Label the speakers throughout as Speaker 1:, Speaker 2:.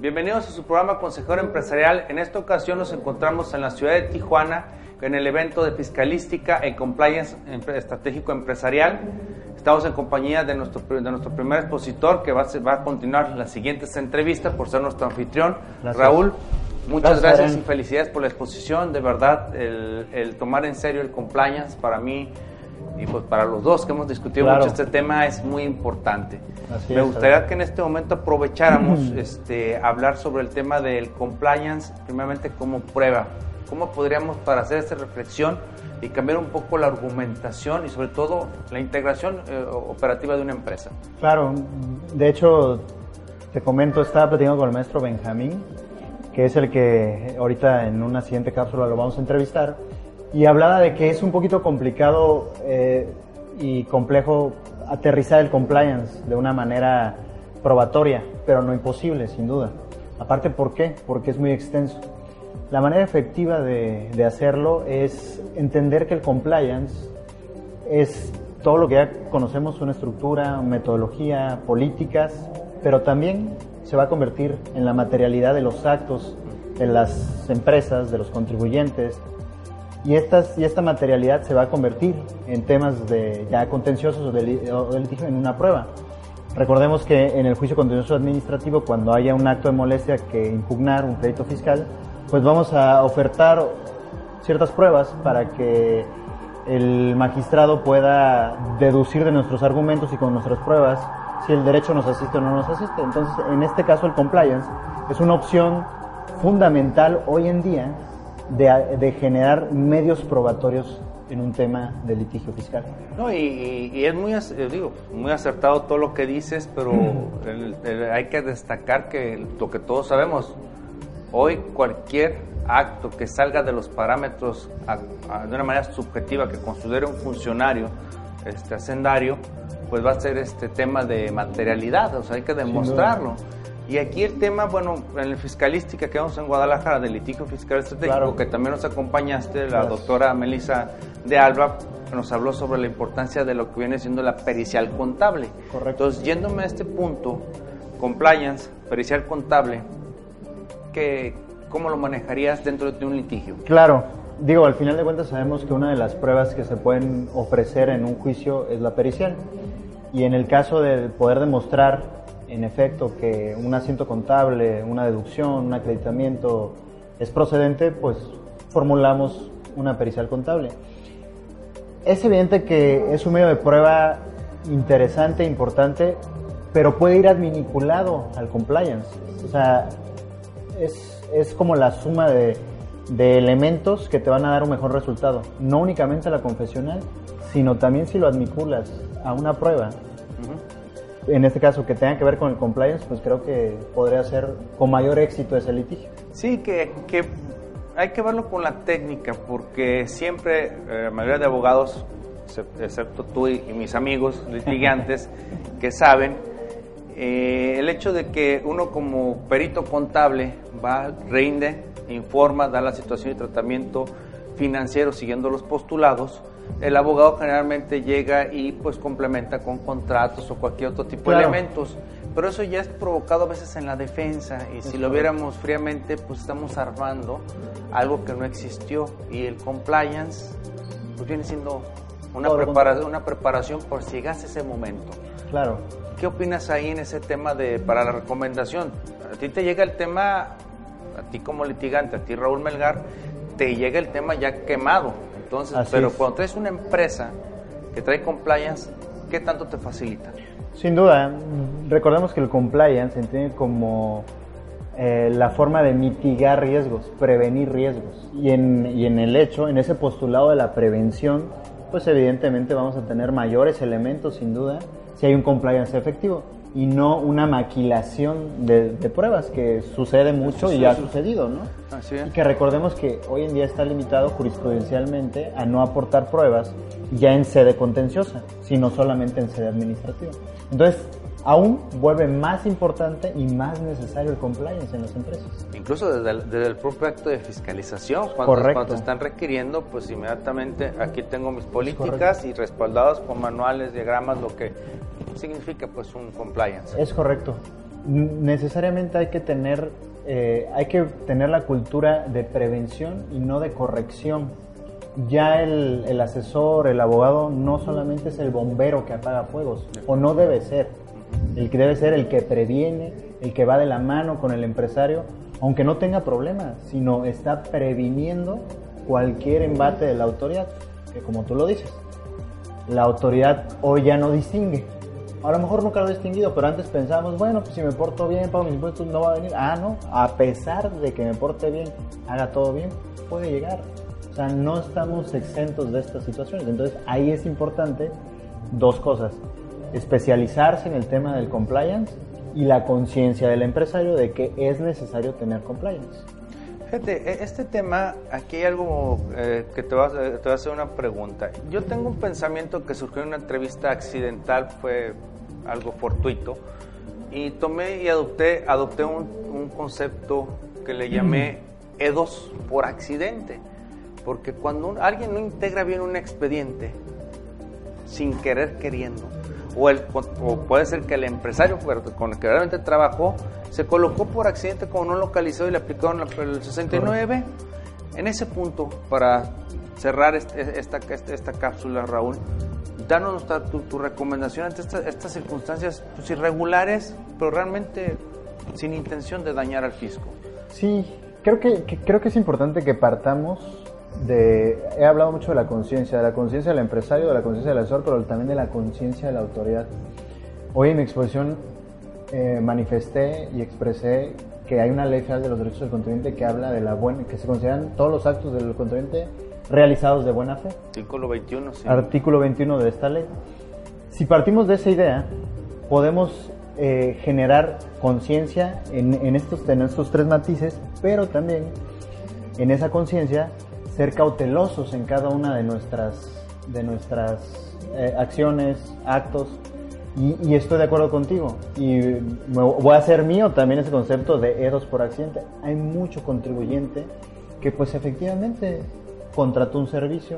Speaker 1: Bienvenidos a su programa Consejero Empresarial. En esta ocasión nos encontramos en la ciudad de Tijuana en el evento de Fiscalística e Compliance Estratégico Empresarial. Estamos en compañía de nuestro, de nuestro primer expositor que va a, va a continuar las siguientes entrevistas por ser nuestro anfitrión.
Speaker 2: Gracias.
Speaker 1: Raúl, muchas
Speaker 2: Gracias,
Speaker 1: gracias, y felicidades por la exposición. De verdad, el, el tomar en serio el compliance para mí y pues para los dos que hemos discutido
Speaker 2: Claro.
Speaker 1: mucho este tema es muy importante.
Speaker 2: Así
Speaker 1: Me
Speaker 2: es,
Speaker 1: gustaría que en este momento aprovecháramos este, hablar sobre el tema del compliance, primeramente como prueba. ¿Cómo podríamos para hacer esta reflexión y cambiar un poco la argumentación y sobre todo la integración eh, operativa de una empresa?
Speaker 2: Claro, de hecho, te comento, estaba platicando con el maestro Benjamín, que es el que ahorita en una siguiente cápsula lo vamos a entrevistar, y hablaba de que es un poquito complicado eh, y complejo aterrizar el compliance de una manera probatoria, pero no imposible, sin duda. Aparte, ¿por qué? Porque es muy extenso. La manera efectiva de, de hacerlo es entender que el compliance es todo lo que ya conocemos, una estructura, metodología, políticas, pero también se va a convertir en la materialidad de los actos de las empresas, de los contribuyentes, y, estas, y esta materialidad se va a convertir en temas de ya contenciosos o de, litigio en una prueba. Recordemos que en el juicio contencioso administrativo, cuando haya un acto de molestia que impugnar un crédito fiscal, pues vamos a ofertar ciertas pruebas para que el magistrado pueda deducir de nuestros argumentos y con nuestras pruebas si el derecho nos asiste o no nos asiste. Entonces, en este caso, el compliance es una opción fundamental hoy en día de, de generar medios probatorios en un tema de litigio fiscal.
Speaker 1: No, y, es muy, eh, digo, muy acertado todo lo que dices, pero el- el- hay que destacar que lo que todos sabemos, hoy cualquier acto que salga de los parámetros a- a- de una manera subjetiva que considere un funcionario este, hacendario, pues va a ser este tema de materialidad, o sea, hay que demostrarlo. Y aquí el tema, bueno, en el fiscalística que vamos en Guadalajara, del litigio fiscal estratégico,
Speaker 2: Claro.
Speaker 1: que también nos acompañaste, la
Speaker 2: Gracias.
Speaker 1: doctora Melissa de Alba, que nos habló sobre la importancia de lo que viene siendo la pericial contable.
Speaker 2: Correcto.
Speaker 1: Entonces, yéndome a este punto, compliance, pericial contable, ¿qué, ¿cómo lo manejarías dentro de un litigio?
Speaker 2: Claro, digo, al final de cuentas sabemos que una de las pruebas que se pueden ofrecer en un juicio es la pericial. Y en el caso de poder demostrar, en efecto, que un asiento contable, una deducción, un acreditamiento es procedente, pues formulamos una pericial contable. Es evidente que es un medio de prueba interesante, importante, pero puede ir advinculado al compliance. O sea, es, es como la suma de, de elementos que te van a dar un mejor resultado. No únicamente a la confesional, sino también si lo advinculas a una prueba. En este caso, que tenga que ver con el compliance, pues creo que podría ser con mayor éxito ese litigio.
Speaker 1: Sí, que, que hay que verlo con la técnica, porque siempre, eh, la mayoría de abogados, excep- excepto tú y, y mis amigos litigantes, que saben, eh, el hecho de que uno como perito contable va, rinde, informa, da la situación y tratamiento financiero siguiendo los postulados, el abogado generalmente llega y pues complementa con contratos o cualquier otro tipo de
Speaker 2: Claro.
Speaker 1: elementos. Pero eso ya es provocado a veces en la defensa y si lo viéramos fríamente, pues estamos armando algo que no existió y el compliance pues viene siendo una,
Speaker 2: Todo lo
Speaker 1: prepara-
Speaker 2: contrario.
Speaker 1: una preparación por si llegase ese momento.
Speaker 2: Claro.
Speaker 1: ¿Qué opinas ahí en ese tema de para la recomendación? A ti te llega el tema, a ti como litigante, a ti Raúl Melgar, te llega el tema ya quemado. Entonces,
Speaker 2: Así
Speaker 1: pero
Speaker 2: es.
Speaker 1: cuando traes una empresa que trae compliance, ¿qué tanto te facilita?
Speaker 2: Sin duda, mm, recordemos que el compliance se entiende como eh, la forma de mitigar riesgos, prevenir riesgos. Y en, y en el hecho, en ese postulado de la prevención, pues evidentemente vamos a tener mayores elementos, sin duda, si hay un compliance efectivo. Y no una maquilación de, de pruebas que sucede mucho y ha sucedido, ¿no?
Speaker 1: Así
Speaker 2: Y
Speaker 1: es.
Speaker 2: que recordemos que hoy en día está limitado jurisprudencialmente a no aportar pruebas ya en sede contenciosa, sino solamente en sede administrativa. Entonces, aún vuelve más importante y más necesario el compliance en las empresas.
Speaker 1: Incluso desde el, desde el propio acto de fiscalización, cuando, cuando están requiriendo, pues inmediatamente aquí tengo mis políticas y respaldados con manuales, diagramas, lo que significa pues un compliance.
Speaker 2: Es correcto. Necesariamente hay que tener, eh, hay que tener la cultura de prevención y no de corrección. Ya el, el asesor, el abogado, no solamente es el bombero que apaga fuegos, o no debe ser. El que debe ser el que previene, el que va de la mano con el empresario, aunque no tenga problemas, sino está previniendo cualquier embate de la autoridad, que como tú lo dices, la autoridad hoy ya no distingue. A lo mejor nunca lo ha distinguido, pero antes pensábamos, bueno, pues si me porto bien, pago mis impuestos, no va a venir. Ah, no, a pesar de que me porte bien, haga todo bien, puede llegar. O sea, no estamos exentos de estas situaciones. Entonces, ahí es importante dos cosas. Especializarse en el tema del compliance y la conciencia del empresario de que es necesario tener compliance.
Speaker 1: Fíjate, e- este tema, aquí hay algo eh, que te voy, a, te voy a hacer una pregunta. Yo tengo un pensamiento que surgió en una entrevista accidental, fue algo fortuito, y tomé y adopté, adopté un, un concepto que le llamé EDOS por accidente. Porque cuando un- alguien no integra bien un expediente, sin querer queriendo, o, el, o puede ser que el empresario con el que realmente trabajó se colocó por accidente como no localizó y le aplicaron el 69. En ese punto, para cerrar este- esta, esta, esta cápsula, Raúl, danos tu, tu recomendación ante estas, estas circunstancias pues, irregulares, pero realmente sin intención de dañar al fisco.
Speaker 2: Sí, creo que, que- creo que es importante que partamos de... He hablado mucho de la conciencia, de la conciencia del empresario, de la conciencia del asesor, pero también de la conciencia de la autoridad. Hoy en mi exposición eh, manifesté y expresé que hay una ley federal de los derechos del contribuyente que habla de la buena, que se consideran todos los actos del contribuyente realizados de buena fe
Speaker 1: Artículo 21, sí.
Speaker 2: artículo 21 de esta ley. Si partimos de esa idea, podemos eh, generar conciencia en, en estos, en estos tres matices, pero también en esa conciencia ser cautelosos en cada una de nuestras, de nuestras eh, acciones, actos. Y, y estoy de acuerdo contigo. Y me voy a hacer mío también ese concepto de EDOS por accidente. Hay mucho contribuyente que pues efectivamente contrató un servicio,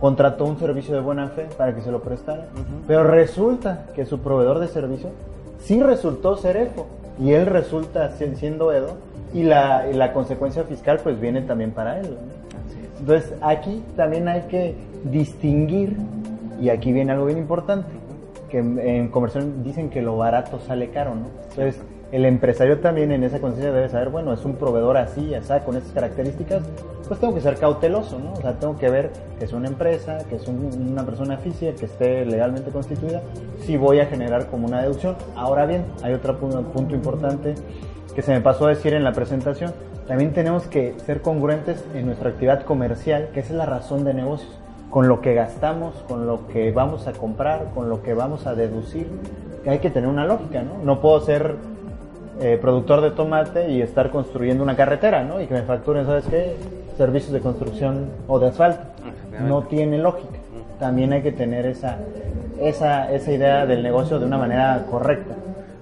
Speaker 2: contrató un servicio de buena fe para que se lo prestara, pero resulta que su proveedor de servicio sí resultó ser EFO y él resulta si- siendo EDO y la, y la consecuencia fiscal pues viene también para él. ¿no? Entonces aquí también hay que distinguir y aquí viene algo bien importante que en, en conversión dicen que lo barato sale caro, ¿no? Entonces el empresario también en esa conciencia debe saber, bueno, es un proveedor así, así, con estas características, pues tengo que ser cauteloso, ¿no? O sea, tengo que ver que es una empresa, que es un- una persona física, que esté legalmente constituida, si voy a generar como una deducción. Ahora bien, hay otro pu- punto importante que se me pasó a decir en la presentación, también tenemos que ser congruentes en nuestra actividad comercial, que esa es la razón de negocios, con lo que gastamos, con lo que vamos a comprar, con lo que vamos a deducir, que hay que tener una lógica, ¿no? No puedo ser eh, productor de tomate y estar construyendo una carretera, ¿no? Y que me facturen, ¿sabes qué? Servicios de construcción o de asfalto. No tiene lógica. También hay que tener esa, esa, esa idea del negocio de una manera correcta.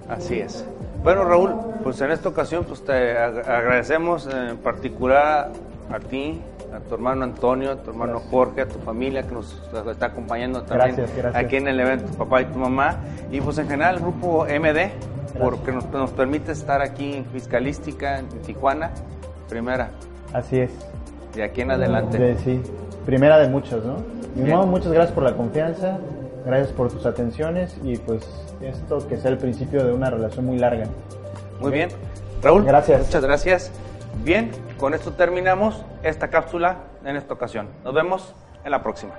Speaker 1: Así es. Bueno, Raúl, pues en esta ocasión pues te ag- agradecemos en particular a ti, a tu hermano Antonio, a tu hermano Jorge, a tu familia que nos está acompañando también
Speaker 2: Gracias, gracias.
Speaker 1: aquí en el evento, tu papá y tu mamá, y pues en general el grupo MD, porque nos, nos permite estar aquí en Fiscalística, en Tijuana, primera,
Speaker 2: Así es.
Speaker 1: de aquí en adelante.
Speaker 2: De- sí, primera de muchos, ¿no? No, muchas gracias por la confianza, gracias por tus atenciones y pues esto que sea el principio de una relación muy larga.
Speaker 1: Muy bien. Raúl,
Speaker 2: Gracias.
Speaker 1: muchas gracias. Bien, con esto terminamos esta cápsula en esta ocasión. Nos vemos en la próxima.